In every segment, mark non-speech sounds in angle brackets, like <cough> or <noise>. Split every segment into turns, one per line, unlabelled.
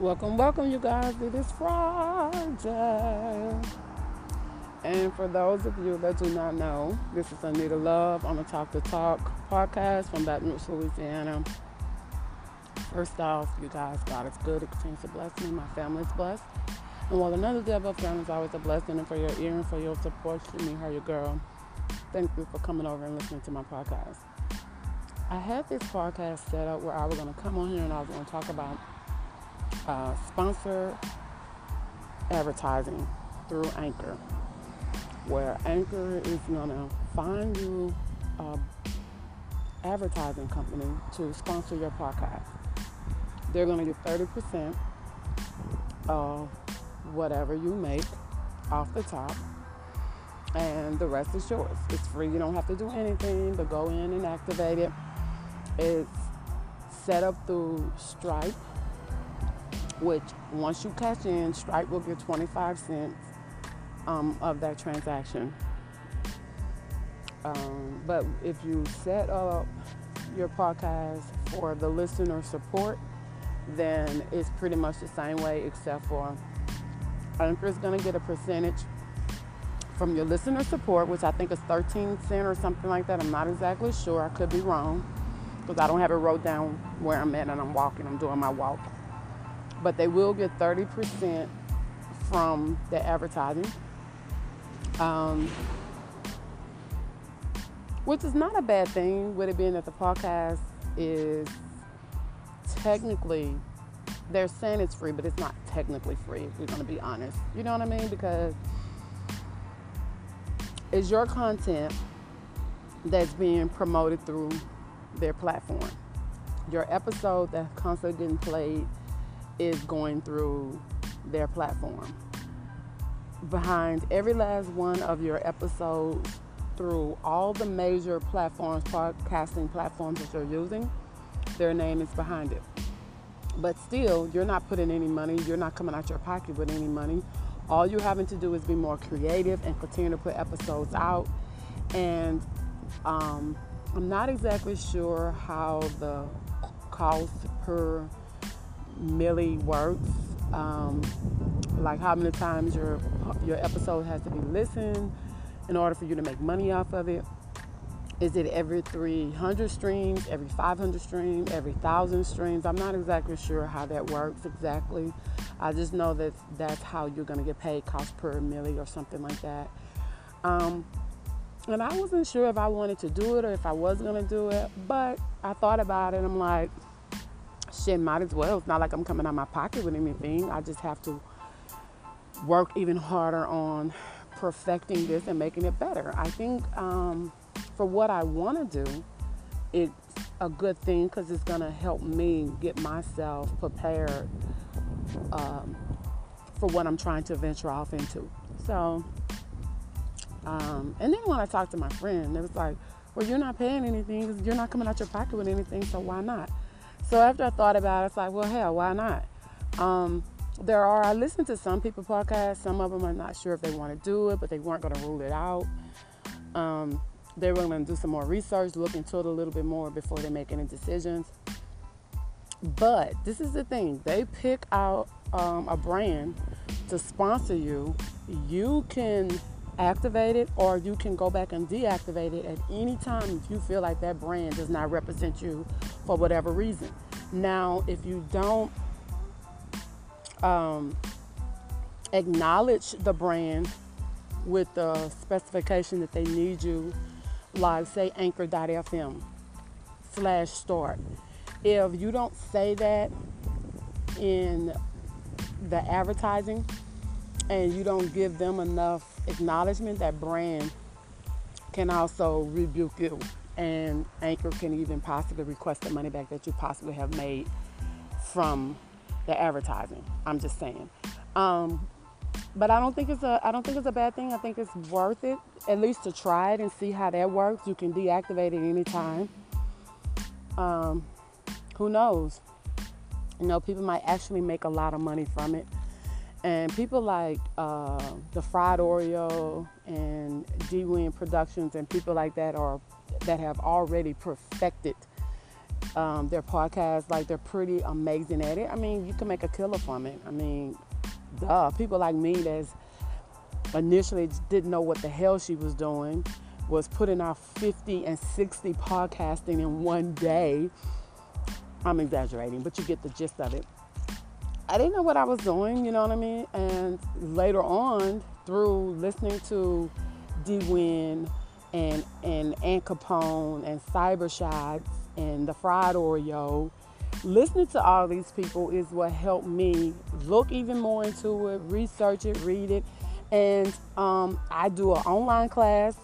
Welcome, welcome, you guys. It is Friday. And for those of you that do not know, this is Anita Love on the Talk That Talk podcast from Baton Rouge, Louisiana. First off, you guys, God is good. It continues to bless me. My family is blessed. And while another day above ground is always a blessing, and for your ear and for your support, to me, her, your girl. Thank you for coming over and listening to my podcast. I had this podcast set up where I was going to come on here and I was going to talk about uh, sponsor advertising through Anchor, where Anchor is gonna find you an advertising company to sponsor your podcast. They're gonna get 30% of whatever you make off the top, and the rest is yours. It's free. You don't have to do anything but go in and activate it. It's set up through Stripe which once you cash in, Stripe will get 25 cents um, of that transaction. Um, but if you set up your podcast for the listener support, then it's pretty much the same way, except for Anchor is going to get a percentage from your listener support, which I think is 13 cent or something like that. I'm not exactly sure. I could be wrong because I don't have it wrote down where I'm at and I'm walking. I'm doing my walk but they will get 30% from the advertising. Um, which is not a bad thing, with it being that the podcast is technically, they're saying it's free, but it's not technically free, if we're going to be honest. You know what I mean? Because it's your content that's being promoted through their platform. Your episode that's constantly getting played is going through their platform. Behind every last one of your episodes through all the major platforms, podcasting platforms that you're using, their name is behind it. But still, you're not putting any money, you're not coming out your pocket with any money. All you're having to do is be more creative and continue to put episodes out. And um, I'm not exactly sure how the cost per milli works. Um, like how many times your your episode has to be listened in order for you to make money off of it. Is it every 300 streams, every 500 streams, every 1,000 streams? I'm not exactly sure how that works exactly. I just know that that's how you're going to get paid, cost per milli or something like that. Um, and I wasn't sure if I wanted to do it or if I was going to do it, but I thought about it. I'm like, shit, might as well. It's not like I'm coming out of my pocket with anything. I just have to work even harder on perfecting this and making it better. I think um, for what I want to do, it's a good thing because it's going to help me get myself prepared um, for what I'm trying to venture off into. So, um, and then when I talked to my friend, it was like, well, you're not paying anything you're not coming out your pocket with anything, so why not? So after I thought about it, it's like, well, hell, why not? Um, there are, I listen to some people podcasts. Some of them are not sure if they want to do it, but they weren't going to rule it out. Um, they were going to do some more research, look into it a little bit more before they make any decisions. But this is the thing they pick out um, a brand to sponsor you. You can activate it or you can go back and deactivate it at any time if you feel like that brand does not represent you for whatever reason. Now, if you don't um, acknowledge the brand with the specification that they need you, like say anchor.fm slash start. If you don't say that in the advertising and you don't give them enough acknowledgement, that brand can also rebuke you and Anchor can even possibly request the money back that you possibly have made from the advertising. I'm just saying. Um, but I don't think it's a I don't think it's a bad thing. I think it's worth it at least to try it and see how that works. You can deactivate it anytime. Um, who knows? You know, people might actually make a lot of money from it. And people like uh, the Fried Oreo and D Win Productions and people like that are that have already perfected um, their podcast. Like they're pretty amazing at it. I mean, you can make a killer from it. I mean, duh. People like me that's initially didn't know what the hell she was doing was putting out 50 and 60 podcasting in one day. I'm exaggerating, but you get the gist of it. I didn't know what I was doing, you know what I mean? And later on, through listening to D Win and and Ann Capone and Cyber Shots and the Fried Oreo, listening to all these people is what helped me look even more into it, research it, read it, and um, I do an online class,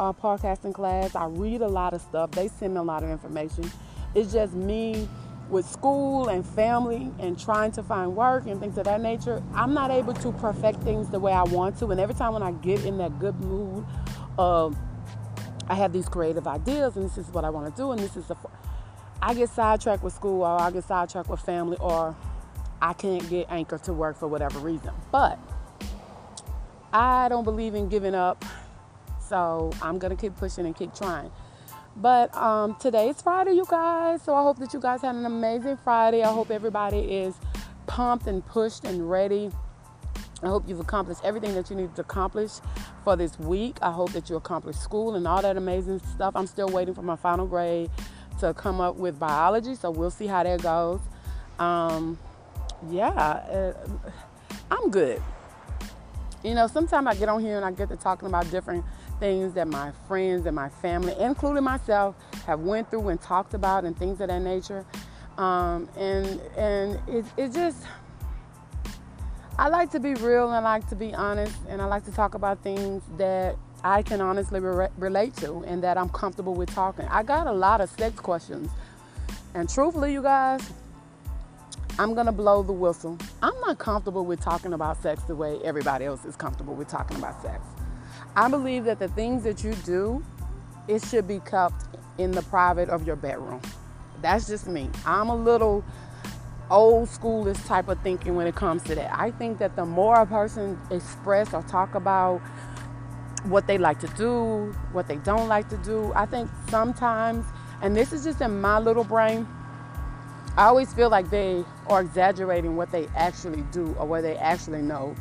a podcasting class. I read a lot of stuff. They send me a lot of information. It's just me with school and family and trying to find work and things of that nature, I'm not able to perfect things the way I want to. And every time when I get in that good mood, uh, I have these creative ideas and this is what I want to do and this is the. I get sidetracked with school or I get sidetracked with family or I can't get Anchor to work for whatever reason. But I don't believe in giving up, so I'm gonna keep pushing and keep trying. But um, today is Friday, you guys. So I hope that you guys had an amazing Friday. I hope everybody is pumped and pushed and ready. I hope you've accomplished everything that you need to accomplish for this week. I hope that you accomplished school and all that amazing stuff. I'm still waiting for my final grade to come up with biology, so we'll see how that goes. Um, yeah, uh, I'm good. You know, sometimes I get on here and I get to talking about different things that my friends and my family, including myself, have went through and talked about and things of that nature. Um, and and it, it just, I like to be real and I like to be honest and I like to talk about things that I can honestly re- relate to and that I'm comfortable with talking. I got a lot of sex questions. And truthfully, you guys, I'm gonna blow the whistle. I'm not comfortable with talking about sex the way everybody else is comfortable with talking about sex. I believe that the things that you do, it should be kept in the private of your bedroom. That's just me. I'm a little old schoolish type of thinking when it comes to that. I think that the more a person express or talk about what they like to do, what they don't like to do, I think sometimes, and this is just in my little brain, I always feel like they are exaggerating what they actually do or what they actually know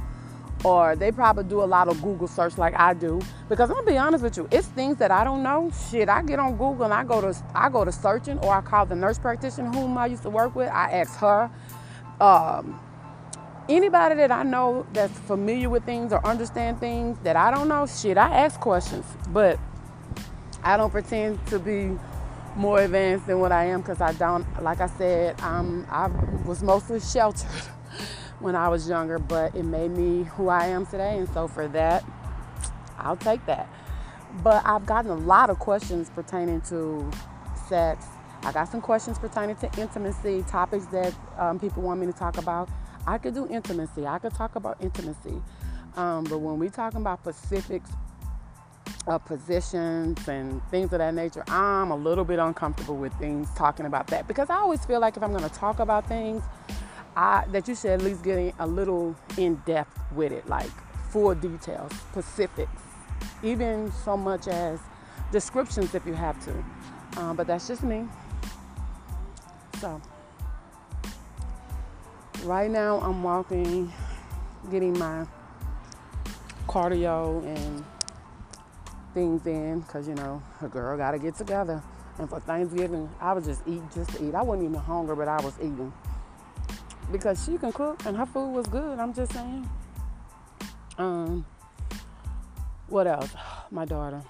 or they probably do a lot of Google search like I do. Because I'm gonna be honest with you, it's things that I don't know. Shit, I get on Google and I go to I go to searching, or I call the nurse practitioner whom I used to work with. I ask her. Um, anybody that I know that's familiar with things or understand things that I don't know, shit, I ask questions. But I don't pretend to be more advanced than what I am because I don't. Like I said, I'm I was mostly sheltered. <laughs> when I was younger, but it made me who I am today. And so for that, I'll take that. But I've gotten a lot of questions pertaining to sex. I got some questions pertaining to intimacy, topics that um, people want me to talk about. I could do intimacy. I could talk about intimacy. Um, but when we talking about specifics of positions and things of that nature, I'm a little bit uncomfortable with things talking about that because I always feel like if I'm going to talk about things, I, that you should at least get a little in depth with it, like full details, specifics, even so much as descriptions if you have to. Um, but that's just me. So, right now I'm walking, getting my cardio and things in because you know a girl got to get together. And for Thanksgiving, I was just eating just to eat. I wasn't even hungry, but I was eating because she can cook and her food was good. I'm just saying. Um, what else? <sighs> My daughter.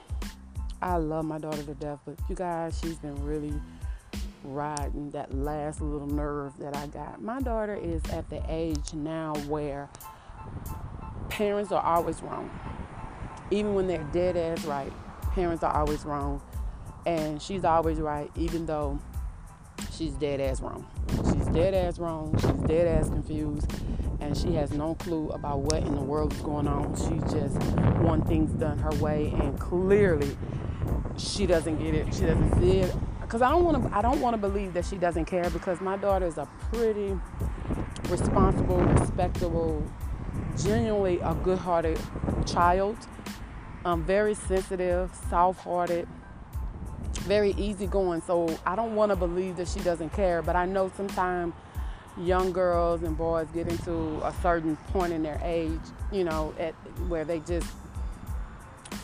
I love my daughter to death, but you guys, she's been really riding that last little nerve that I got. My daughter is at the age now where parents are always wrong. Even when they're dead ass right, parents are always wrong. And she's always right, even though she's dead ass wrong. Dead ass wrong. She's dead ass confused. And she has no clue about what in the world is going on. She just wants things done her way. And clearly, she doesn't get it. She doesn't see it. Because I don't want to. I don't want to believe that she doesn't care. Because my daughter is a pretty responsible, respectable, genuinely a good-hearted child. Um, very sensitive, soft-hearted, very easygoing. So I don't want to believe that she doesn't care, but I know sometimes young girls and boys get into a certain point in their age, you know, at where they just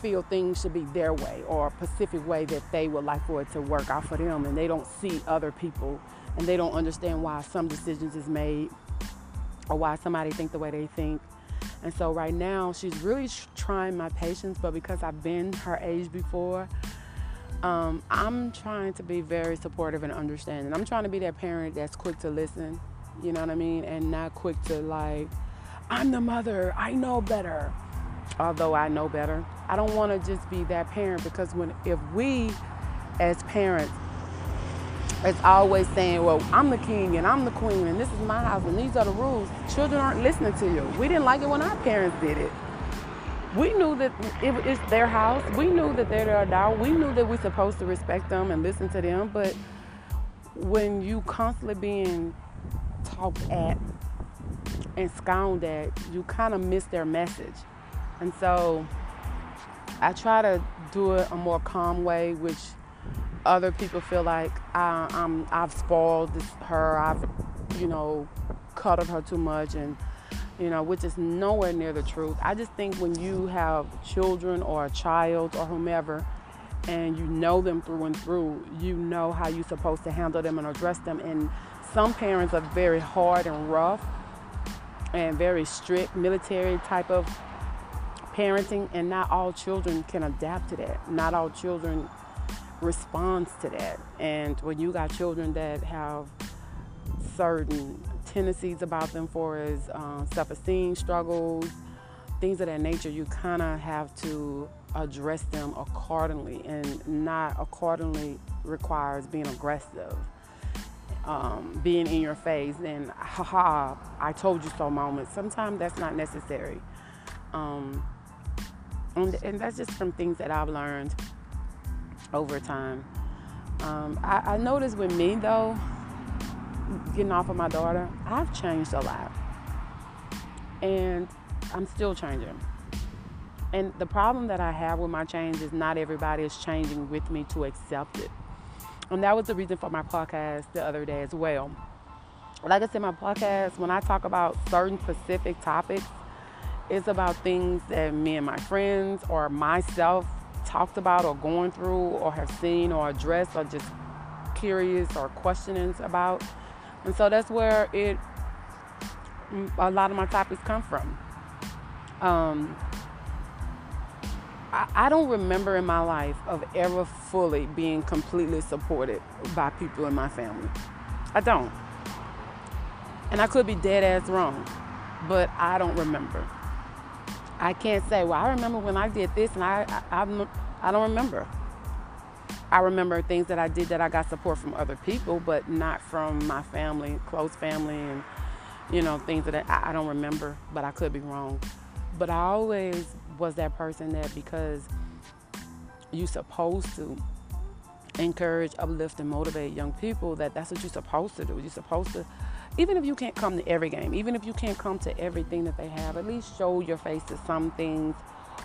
feel things should be their way or a specific way that they would like for it to work out for them and they don't see other people and they don't understand why some decisions is made or why somebody think the way they think and so right now she's really trying my patience but because i've been her age before um, i'm trying to be very supportive and understanding i'm trying to be that parent that's quick to listen you know what i mean and not quick to like i'm the mother i know better although I know better. I don't want to just be that parent because when if we as parents it's always saying, well, I'm the king and I'm the queen and this is my house and these are the rules. Children aren't listening to you. We didn't like it when our parents did it. We knew that it, it's their house. We knew that they're their adult. We knew that we're supposed to respect them and listen to them. But when you constantly being talked at and scowned at, you kind of miss their message. And so I try to do it a more calm way, which other people feel like I, am I've spoiled this, her, I've, you know, cuddled her too much, and you know, which is nowhere near the truth. I just think when you have children or a child or whomever, and you know them through and through, you know how you're supposed to handle them and address them. And some parents are very hard and rough and very strict, military type of parenting, and not all children can adapt to that. Not all children respond to that. And when you got children that have certain tendencies about them for as um, self-esteem struggles, things of that nature, you kind of have to address them accordingly, and not accordingly requires being aggressive. Um, being in your face and haha, I told you so moments. Sometimes that's not necessary. Um, and, and that's just from things that I've learned over time. Um, I, I noticed with me though, getting off of my daughter, I've changed a lot. And I'm still changing. And the problem that I have with my change is not everybody is changing with me to accept it. And that was the reason for my podcast the other day as well. Like I said, my podcast, when I talk about certain specific topics, it's about things that me and my friends or myself talked about or going through or have seen or addressed or just curious or questionings about. And so that's where it a lot of my topics come from. Um, I, I don't remember in my life of ever fully being completely supported by people in my family. I don't. And I could be dead ass wrong, but I don't remember. I can't say, well, I remember when I did this, and I, I, I, I don't remember. I remember things that I did that I got support from other people, but not from my family, close family, and you know things that I, I don't remember. But I could be wrong. But I always was that person that because you're supposed to encourage, uplift, and motivate young people, that that's what you're supposed to do. You're supposed to even if you can't come to every game, even if you can't come to everything that they have, at least show your face to some things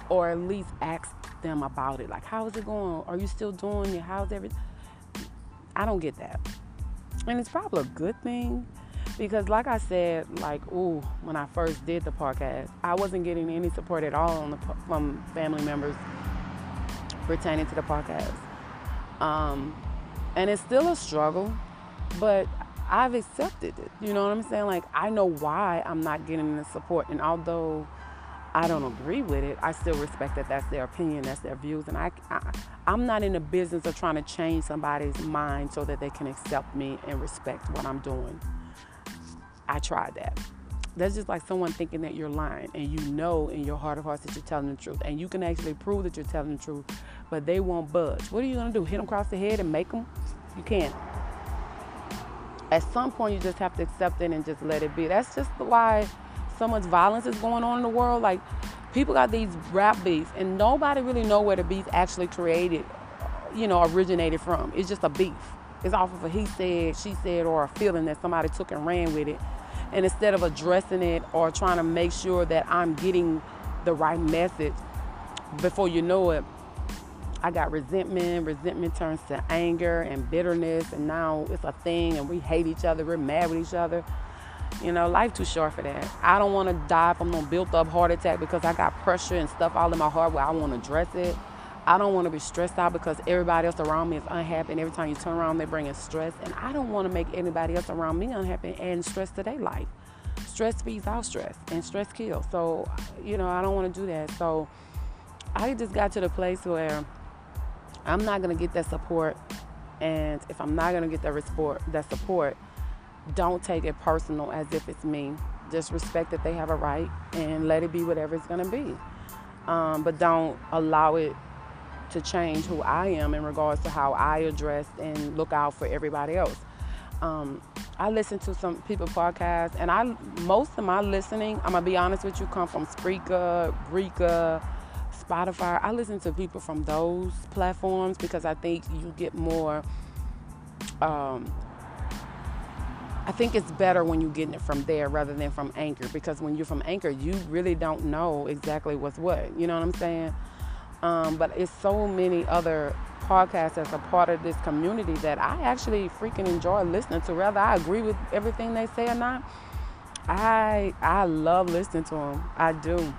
or at least ask them about it. Like, how's it going? Are you still doing it? How's everything? I don't get that. And it's probably a good thing because, like I said, like, ooh, when I first did the podcast, I wasn't getting any support at all the, from family members pertaining to the podcast. Um, and it's still a struggle, but I've accepted it. You know what I'm saying? Like I know why I'm not getting the support, and although I don't agree with it, I still respect that that's their opinion, that's their views, and I, I I'm not in the business of trying to change somebody's mind so that they can accept me and respect what I'm doing. I tried that. That's just like someone thinking that you're lying and you know in your heart of hearts that you're telling the truth and you can actually prove that you're telling the truth, but they won't budge. What are you gonna do? Hit them across the head and make them? You can't at some point you just have to accept it and just let it be. That's just the why so much violence is going on in the world. Like people got these rap beefs and nobody really know where the beef actually created, you know, originated from. It's just a beef. It's off of a he said, she said, or a feeling that somebody took and ran with it. And instead of addressing it or trying to make sure that I'm getting the right message, before you know it, I got resentment. Resentment turns to anger and bitterness, and now it's a thing, and we hate each other. We're mad with each other. You know, life too short for that. I don't want to die from no built up heart attack because I got pressure and stuff all in my heart where I want to address it. I don't want to be stressed out because everybody else around me is unhappy, and every time you turn around, they're bringing stress. And I don't want to make anybody else around me unhappy and stress to their life. Stress feeds out stress, and stress kills. So, you know, I don't want to do that. So, I just got to the place where I'm not gonna get that support, and if I'm not gonna get that support, that support, don't take it personal as if it's me. Just respect that they have a right and let it be whatever it's gonna be. Um, but don't allow it to change who I am in regards to how I address and look out for everybody else. Um, I listen to some people podcasts, and I most of my listening, I'm gonna be honest with you, come from Spreaker, Breaker, Spotify. I listen to people from those platforms because I think you get more. Um, I think it's better when you're getting it from there rather than from Anchor because when you're from Anchor, you really don't know exactly what's what. You know what I'm saying? Um, but it's so many other podcasts as a part of this community that I actually freaking enjoy listening to. Whether I agree with everything they say or not, I I love listening to them. I do.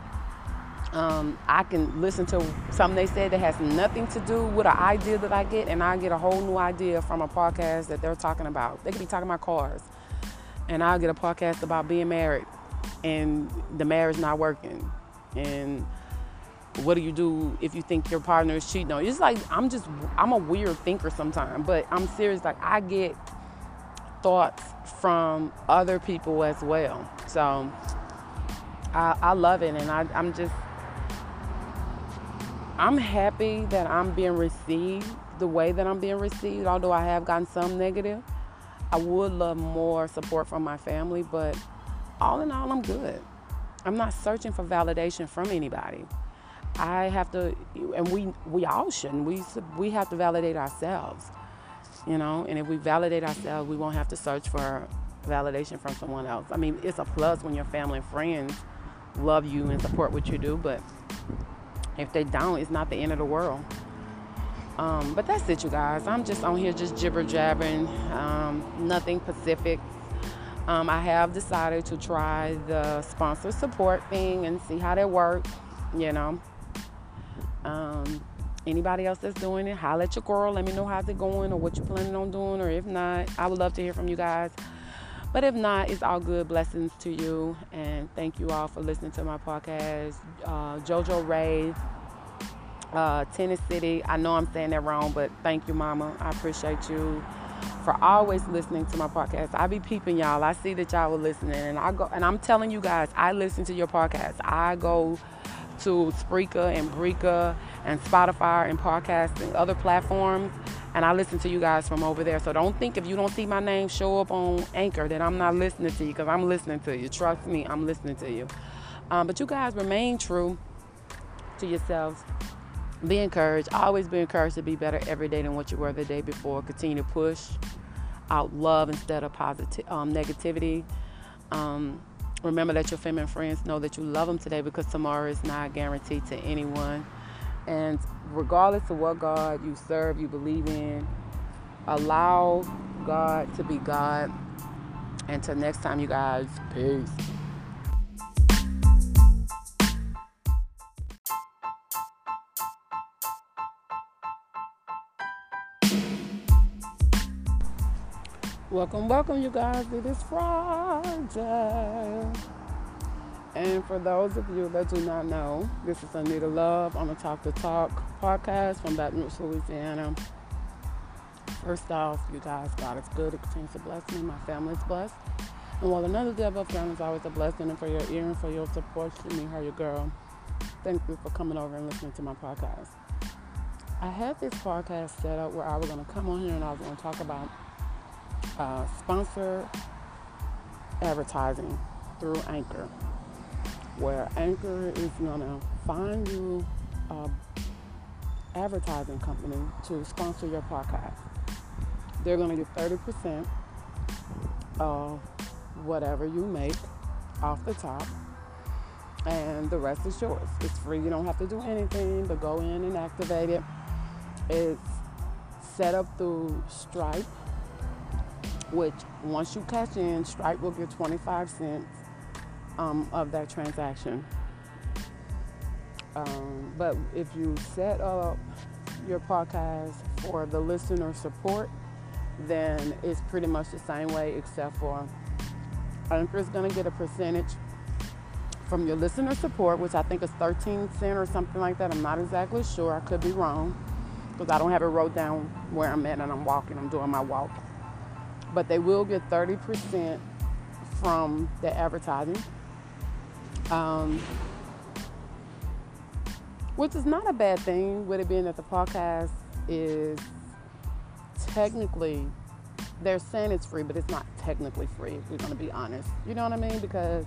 Um, I can listen to something they said that has nothing to do with an idea that I get, and I get a whole new idea from a podcast that they're talking about. They could be talking about cars, and I'll get a podcast about being married and the marriage not working, and what do you do if you think your partner is cheating on you? It's like I'm just I'm a weird thinker sometimes, but I'm serious. Like I get thoughts from other people as well. So I, I love it, and I, I'm just I'm happy that I'm being received the way that I'm being received. Although I have gotten some negative, I would love more support from my family. But all in all, I'm good. I'm not searching for validation from anybody. I have to, and we we all shouldn't. We we have to validate ourselves, you know. And if we validate ourselves, we won't have to search for validation from someone else. I mean, it's a plus when your family and friends love you and support what you do, but if they don't, it's not the end of the world. Um, but that's it, you guys. I'm just on here just jibber jabbering, um, nothing Pacific. Um, I have decided to try the sponsor support thing and see how that works, you know. Um, anybody else that's doing it, holla at your girl. Let me know how's it going or what you're planning on doing. Or if not, I would love to hear from you guys. But if not, it's all good. Blessings to you. And thank you all for listening to my podcast. Uh, Jojo Ray, uh, Tennis City. I know I'm saying that wrong, but thank you, Mama. I appreciate you for always listening to my podcast. I be peeping y'all. I see that y'all are listening, and I go and I'm telling you guys, I listen to your podcast. I go to Spreaker and Breaker and Spotify and podcast and other platforms. And I listen to you guys from over there. So don't think if you don't see my name show up on Anchor that I'm not listening to you because I'm listening to you. Trust me, I'm listening to you. Um, but you guys remain true to yourselves. Be encouraged. Always be encouraged to be better every day than what you were the day before. Continue to push out love instead of positive um, negativity. Um, Remember that your and friends know that you love them today because tomorrow is not guaranteed to anyone. And regardless of what God you serve, you believe in, allow God to be God. Until next time, you guys, peace. Welcome, welcome, you guys. to this Friday. And for those of you that do not know, this is Anita Love on the Talk That Talk podcast from Baton Rouge, Louisiana. First off, you guys, God is good. It continues to bless me. My family is blessed. And while another above ground is always a blessing, and for your ear and for your support to me, her your girl, thank you for coming over and listening to my podcast. I had this podcast set up where I was going to come on here and I was going to talk about uh, sponsor advertising through Anchor, where Anchor is going to find you an advertising company to sponsor your podcast. They're going to get 30% of whatever you make off the top, and the rest is yours. It's free. You don't have to do anything but go in and activate it. It's set up through Stripe, which once you cash in, Stripe will get 25 cents um, of that transaction. Um, but if you set up your podcast for the listener support, then it's pretty much the same way, except for Anchor is going to get a percentage from your listener support, which I think is 13 cent or something like that. I'm not exactly sure. I could be wrong because I don't have it wrote down where I'm at and I'm walking. I'm doing my walk. But they will get 30% from the advertising. Um, which is not a bad thing with it being that the podcast is technically they're saying it's free, but it's not technically free if we're gonna be honest. You know what I mean? Because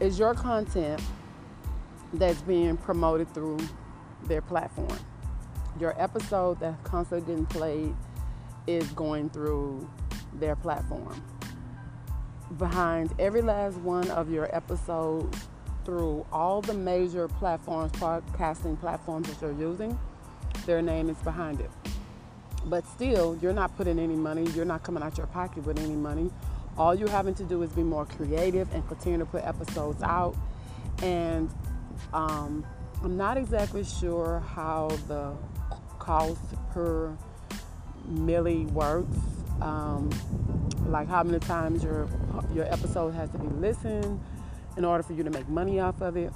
it's your content that's being promoted through their platform. Your episode that's constantly getting played is going through their platform. Behind every last one of your episodes through all the major platforms, podcasting platforms that you're using, their name is behind it. But still, you're not putting any money, you're not coming out your pocket with any money. All you're having to do is be more creative and continue to put episodes out. And um, I'm not exactly sure how the cost per milli works. Um, like how many times your your episode has to be listened in order for you to make money off of it.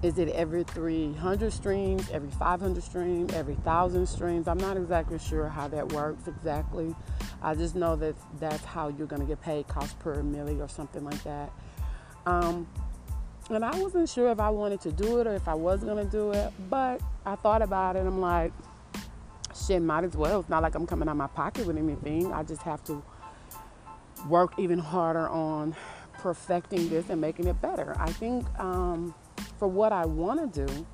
Is it every 300 streams, every 500 streams, every 1,000 streams? I'm not exactly sure how that works exactly. I just know that that's how you're going to get paid, cost per milli or something like that. Um, and I wasn't sure if I wanted to do it or if I was going to do it, but I thought about it. I'm like, shit, might as well. It's not like I'm coming out of my pocket with anything. I just have to work even harder on perfecting this and making it better. I think um, for what I want to do,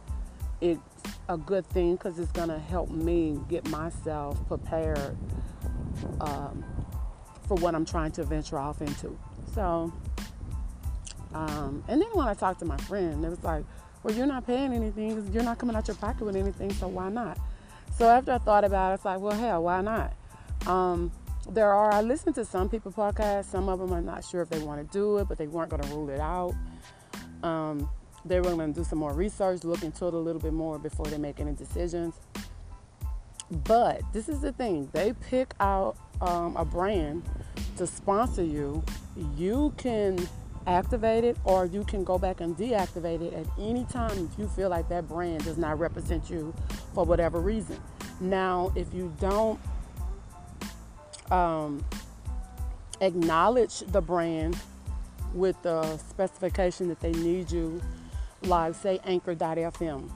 it's a good thing because it's going to help me get myself prepared um, for what I'm trying to venture off into. So, um, and then when I talked to my friend, it was like, well, you're not paying anything you're not coming out your pocket with anything, so why not? So after I thought about it, it's like, well, hell, why not? Um, there are, I listen to some people podcasts. Some of them I'm not sure if they want to do it, but they weren't going to rule it out. Um, they were going to do some more research, look into it a little bit more before they make any decisions. But this is the thing they pick out um, a brand to sponsor you. You can activate it or you can go back and deactivate it at any time if you feel like that brand does not represent you for whatever reason. Now, if you don't um, acknowledge the brand with the specification that they need you, like say anchor.fm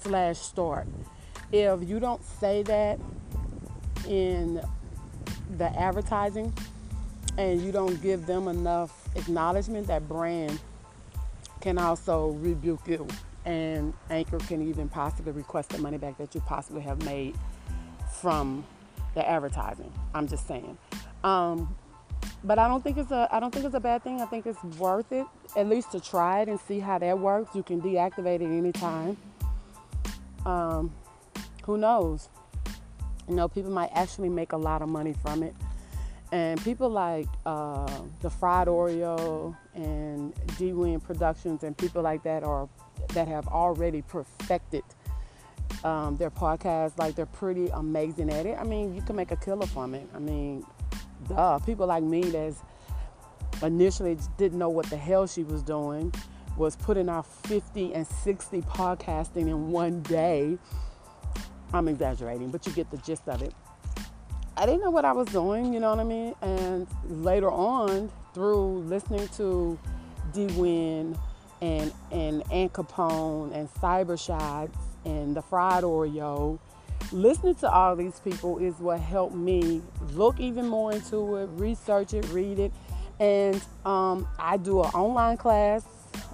slash start. If you don't say that in the advertising and you don't give them enough acknowledgement, that brand can also rebuke you and Anchor can even possibly request the money back that you possibly have made from the advertising. I'm just saying. Um, but I don't think it's a I don't think it's a bad thing. I think it's worth it at least to try it and see how that works. You can deactivate it anytime. Um, who knows? You know, people might actually make a lot of money from it. And people like uh, the Fried Oreo and D Win Productions and people like that are that have already perfected um, their podcast. Like they're pretty amazing at it. I mean, you can make a killer from it. I mean, duh. People like me that's initially didn't know what the hell she was doing was putting out 50 and 60 podcasting in one day. I'm exaggerating, but you get the gist of it. I didn't know what I was doing, you know what I mean? And later on, through listening to D Win and and Aunt Capone and Cyber Shots and the fried Oreo. Listening to all these people is what helped me look even more into it, research it, read it. And um, I do an online class,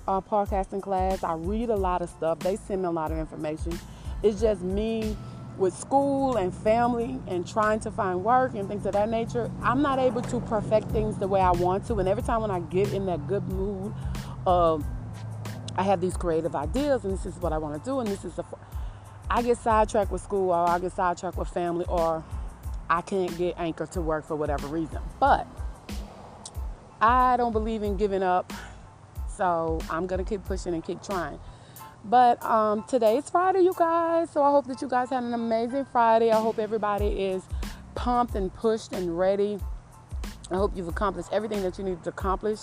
a podcasting class. I read a lot of stuff. They send me a lot of information. It's just me with school and family and trying to find work and things of that nature. I'm not able to perfect things the way I want to. And every time when I get in that good mood of I have these creative ideas and this is what I want to do and this is the I get sidetracked with school or I get sidetracked with family or I can't get Anchor to work for whatever reason. But I don't believe in giving up, so I'm gonna keep pushing and keep trying. But um, today is Friday, you guys. So I hope that you guys had an amazing Friday. I hope everybody is pumped and pushed and ready. I hope you've accomplished everything that you need to accomplish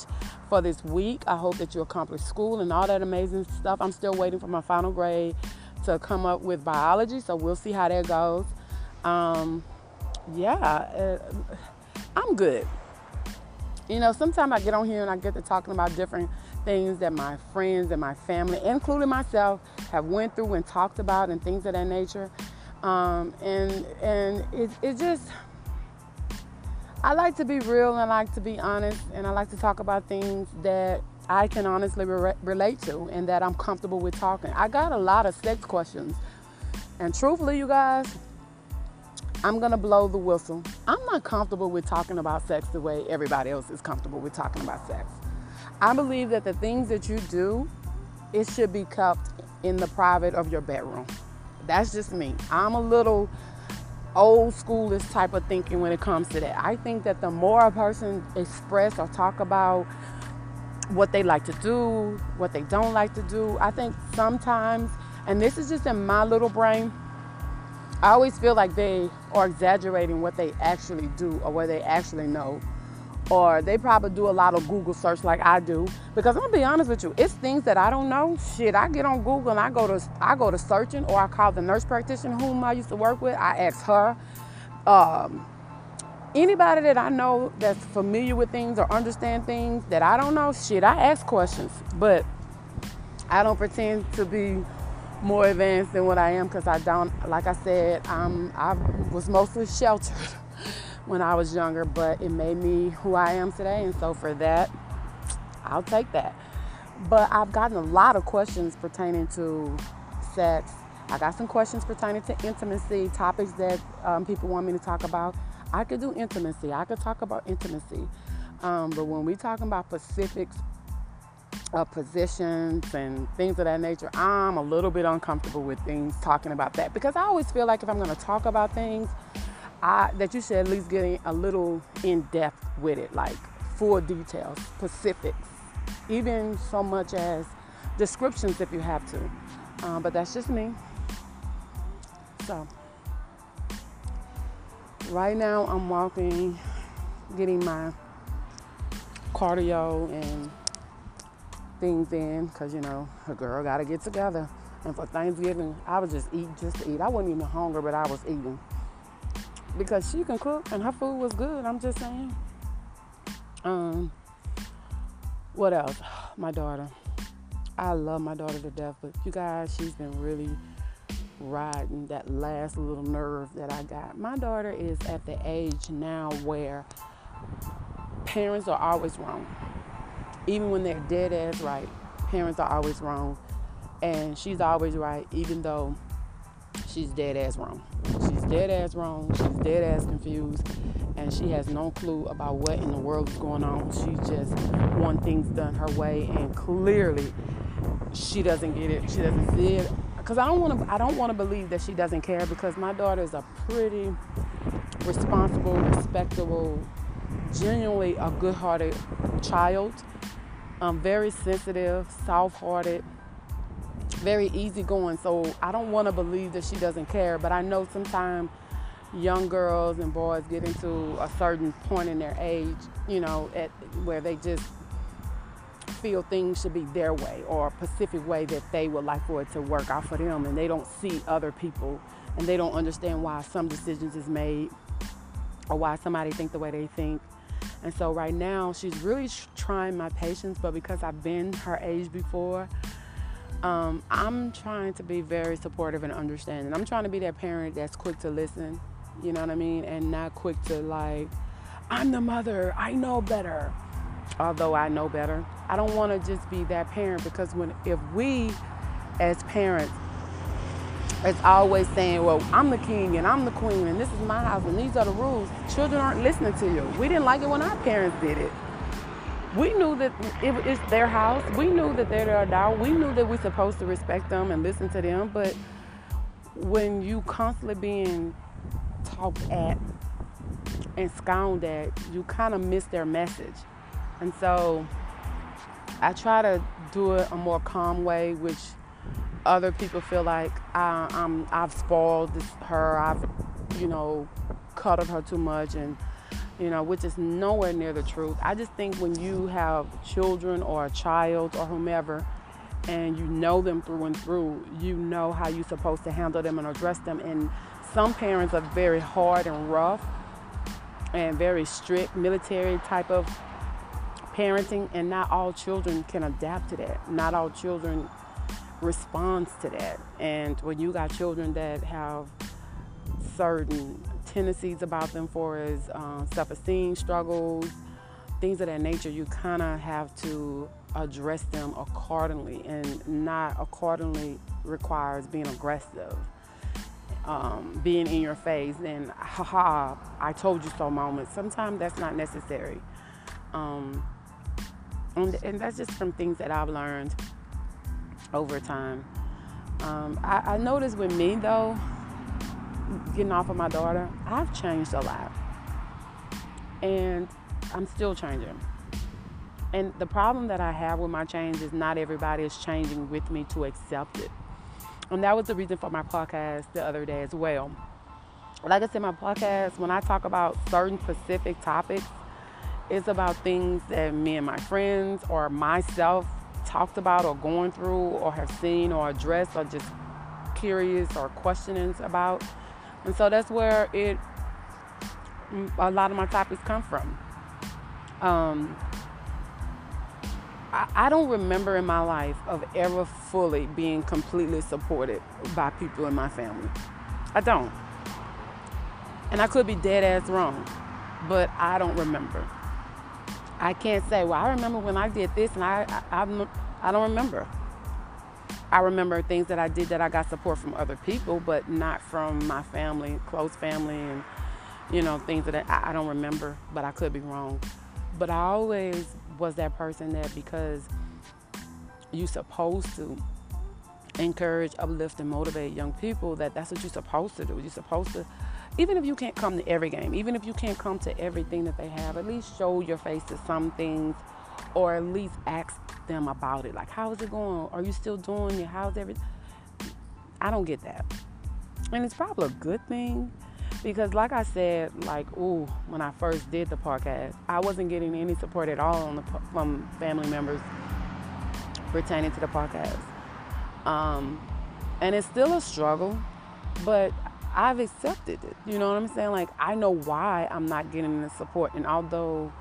for this week. I hope that you accomplish school and all that amazing stuff. I'm still waiting for my final grade to come up with biology, so we'll see how that goes. Um, yeah, uh, I'm good. You know, sometimes I get on here and I get to talking about different things that my friends and my family, including myself, have went through and talked about and things of that nature. Um, and and it, it just, I like to be real and I like to be honest and I like to talk about things that I can honestly re- relate to and that I'm comfortable with talking. I got a lot of sex questions. And truthfully, you guys, I'm gonna blow the whistle. I'm not comfortable with talking about sex the way everybody else is comfortable with talking about sex. I believe that the things that you do, it should be kept in the private of your bedroom. That's just me. I'm a little old schoolish type of thinking when it comes to that. I think that the more a person express or talk about what they like to do, what they don't like to do, I think sometimes, and this is just in my little brain, I always feel like they are exaggerating what they actually do or what they actually know. Or they probably do a lot of Google search like I do. Because I'm gonna be honest with you, it's things that I don't know. Shit, I get on Google and I go to I go to searching or I call the nurse practitioner whom I used to work with. I ask her. Um, anybody that I know that's familiar with things or understand things that I don't know, shit, I ask questions. But I don't pretend to be more advanced than what I am because I don't, like I said, I'm, I was mostly sheltered <laughs> when I was younger, but it made me who I am today. And so for that, I'll take that. But I've gotten a lot of questions pertaining to sex. I got some questions pertaining to intimacy, topics that um, people want me to talk about. I could do intimacy. I could talk about intimacy. Um, but when we talking about specifics uh, positions and things of that nature, I'm a little bit uncomfortable with things talking about that because I always feel like if I'm going to talk about things, I, that you should at least get a little in depth with it, like full details, specifics, even so much as descriptions if you have to. Um, but that's just me. So, right now I'm walking, getting my cardio and things in because you know a girl got to get together. And for Thanksgiving, I was just eating just to eat. I wasn't even hungry, but I was eating because she can cook and her food was good. I'm just saying. Um, what else? <sighs> My daughter. I love my daughter to death, but you guys, she's been really riding that last little nerve that I got. My daughter is at the age now where parents are always wrong even when they're dead ass right, parents are always wrong. And she's always right, even though she's dead ass wrong. Dead ass wrong, she's dead ass confused, and she has no clue about what in the world is going on. She just wants things done her way, and clearly she doesn't get it. She doesn't see it. Because I don't want to. I don't want to believe that she doesn't care. Because my daughter is a pretty responsible, respectable, genuinely a good-hearted child um, very sensitive, soft hearted, very easygoing. So I don't want to believe that she doesn't care, but I know sometimes young girls and boys get into a certain point in their age, you know, at where they just feel things should be their way or a specific way that they would like for it to work out for them and they don't see other people and they don't understand why some decisions is made or why somebody think the way they think and so right now, she's really trying my patience, but because I've been her age before, um, I'm trying to be very supportive and understanding. I'm trying to be that parent that's quick to listen, you know what I mean? And not quick to like, I'm the mother, I know better. Although I know better, I don't want to just be that parent because when if we as parents it's always saying, well, I'm the king and I'm the queen and this is my house and these are the rules. Children aren't listening to you. We didn't like it when our parents did it. We knew that it, it's their house. We knew that they're their adult. We knew that we're supposed to respect them and listen to them, but when you constantly being talked at and scowned at, you kind of miss their message. And so I try to do it a more calm way, which other people feel like I, am I've spoiled her, I've, you know, cuddled her too much, and you know, which is nowhere near the truth. I just think when you have children or a child or whomever, and you know them through and through, you know how you're supposed to handle them and address them. And some parents are very hard and rough and very strict military type of parenting, and not all children can adapt to that. Not all children responds to that. And when you got children that have certain tendencies about them for as uh, self-esteem struggles, things of that nature, you kind of have to address them accordingly, and not accordingly requires being aggressive. Um, being in your face and haha, I told you so moments. Sometimes that's not necessary. Um, and, and that's just from things that I've learned over time. Um, I, I noticed with me though, getting off of my daughter, I've changed a lot. And I'm still changing. And the problem that I have with my change is not everybody is changing with me to accept it. And that was the reason for my podcast the other day as well. Like I said, my podcast, when I talk about certain specific topics, it's about things that me and my friends or myself talked about or going through or have seen or addressed or just curious or questionings about. And so that's where it a lot of my topics come from. Um, I, I don't remember in my life of ever fully being completely supported by people in my family. I don't. And I could be dead ass wrong, but I don't remember. I can't say, well, I remember when I did this, and I, I, I, I don't remember. I remember things that I did that I got support from other people, but not from my family, close family, and you know things that I, I don't remember. But I could be wrong. But I always was that person that because you're supposed to encourage, uplift, and motivate young people, that that's what you're supposed to do. You're supposed to even if you can't come to every game, even if you can't come to everything that they have, at least show your face to some things or at least ask them about it. Like, how is it going? Are you still doing it? How's everything? I don't get that. And it's probably a good thing because, like I said, like, ooh, when I first did the podcast, I wasn't getting any support at all the, from family members pertaining to the podcast. Um, and it's still a struggle, but I've accepted it. You know what I'm saying? Like, I know why I'm not getting the support. And although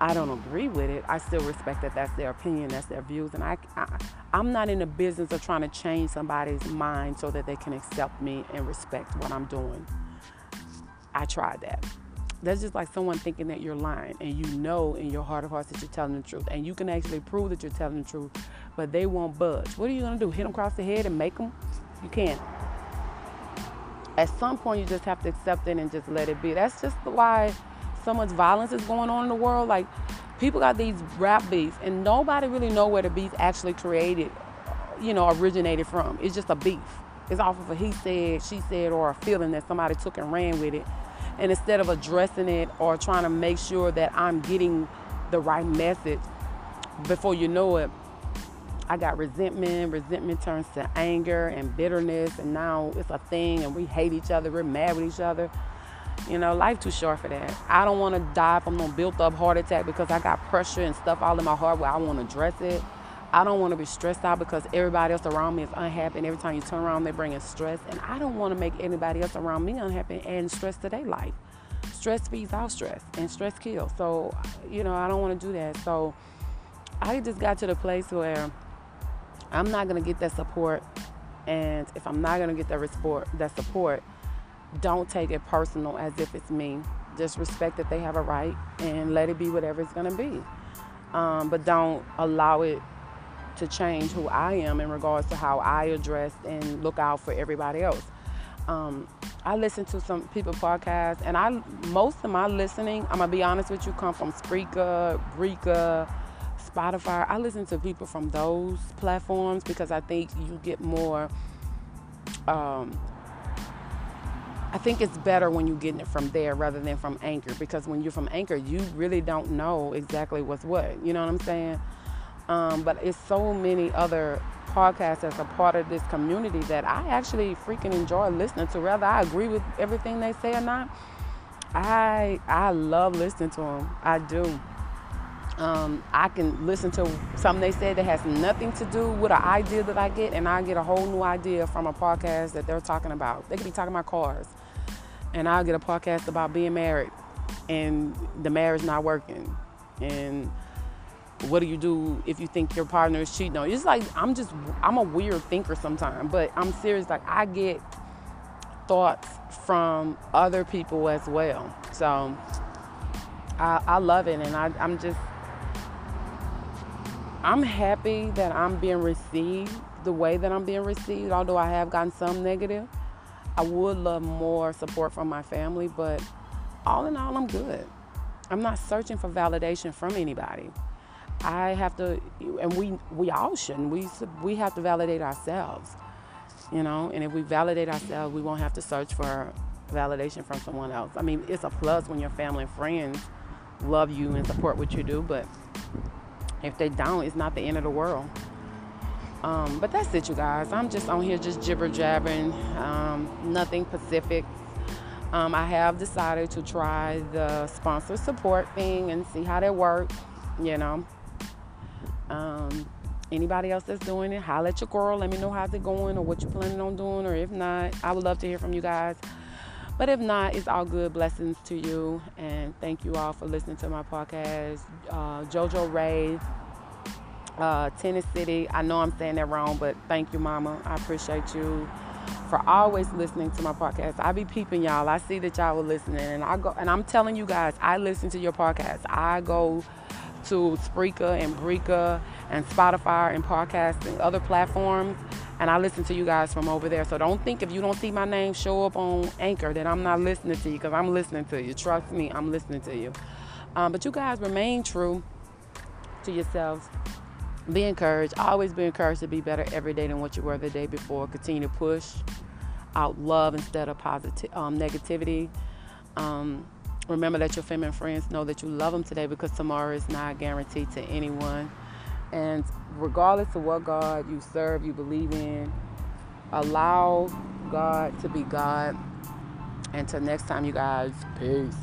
I don't agree with it, I still respect that that's their opinion, that's their views. And I, I, I'm not in the business of trying to change somebody's mind so that they can accept me and respect what I'm doing. I tried that. That's just like someone thinking that you're lying and you know in your heart of hearts that you're telling the truth and you can actually prove that you're telling the truth, but they won't budge. What are you gonna do? Hit them across the head and make them? You can't at some point you just have to accept it and just let it be. That's just the why so much violence is going on in the world. Like people got these rap beats and nobody really know where the beats actually created, you know, originated from. It's just a beef. It's off of a he said, she said, or a feeling that somebody took and ran with it. And instead of addressing it or trying to make sure that I'm getting the right message, before you know it, I got resentment. Resentment turns to anger and bitterness, and now it's a thing, and we hate each other. We're mad with each other. You know, life too short for that. I don't want to die from no built-up heart attack because I got pressure and stuff all in my heart where I want to address it. I don't want to be stressed out because everybody else around me is unhappy, and every time you turn around, they're bringing stress. And I don't want to make anybody else around me unhappy and stress to their life. Stress feeds out stress, and stress kills. So, you know, I don't want to do that. So, I just got to the place where I'm not gonna get that support, and if I'm not gonna get that support, that support, don't take it personal as if it's me. Just respect that they have a right and let it be whatever it's gonna be. Um, but don't allow it to change who I am in regards to how I address and look out for everybody else. Um, I listen to some people podcasts, and I most of my listening, I'm gonna be honest with you, come from Spreaker, Breaker, Spotify. I listen to people from those platforms because I think you get more um, I think it's better when you're getting it from there rather than from Anchor because when you're from Anchor, you really don't know exactly what's what. You know what I'm saying? Um, but it's so many other podcasts as a part of this community that I actually freaking enjoy listening to. Whether I agree with everything they say or not, I I love listening to them. I do. Um, I can listen to something they said that has nothing to do with an idea that I get, and I get a whole new idea from a podcast that they're talking about. They could be talking about cars, and I'll get a podcast about being married and the marriage not working, and what do you do if you think your partner is cheating on you? It's like I'm just I'm a weird thinker sometimes, but I'm serious. Like I get thoughts from other people as well. So I, I love it, and I, I'm just I'm happy that I'm being received the way that I'm being received. Although I have gotten some negative, I would love more support from my family, but all in all, I'm good. I'm not searching for validation from anybody. I have to, and we we all shouldn't. We we have to validate ourselves, you know. And if we validate ourselves, we won't have to search for validation from someone else. I mean, it's a plus when your family and friends love you and support what you do, but if they don't, it's not the end of the world. Um, but that's it, you guys. I'm just on here just gibber jabbering, um, nothing specific. Um, I have decided to try the sponsor support thing and see how that works. You know, um, anybody else that's doing it, holla at your girl. Let me know how's it going or what you're planning on doing. Or if not, I would love to hear from you guys. But if not, it's all good. Blessings to you. And thank you all for listening to my podcast. Uh, Jojo Ray, uh, Tennessee City. I know I'm saying that wrong, but thank you, Mama. I appreciate you for always listening to my podcast. I be peeping y'all. I see that y'all were listening, and I go and I'm telling you guys, I listen to your podcast. I go to Spreaker and Breaker and Spotify and podcasts and other platforms. And I listen to you guys from over there. So don't think if you don't see my name show up on Anchor that I'm not listening to you because I'm listening to you. Trust me, I'm listening to you. Um, but you guys remain true to yourselves. Be encouraged. Always be encouraged to be better every day than what you were the day before. Continue to push out love instead of positive um, negativity. Um, Remember that your feminine friends know that you love them today because tomorrow is not guaranteed to anyone. And regardless of what God you serve, you believe in, allow God to be God. Until next time, you guys, peace.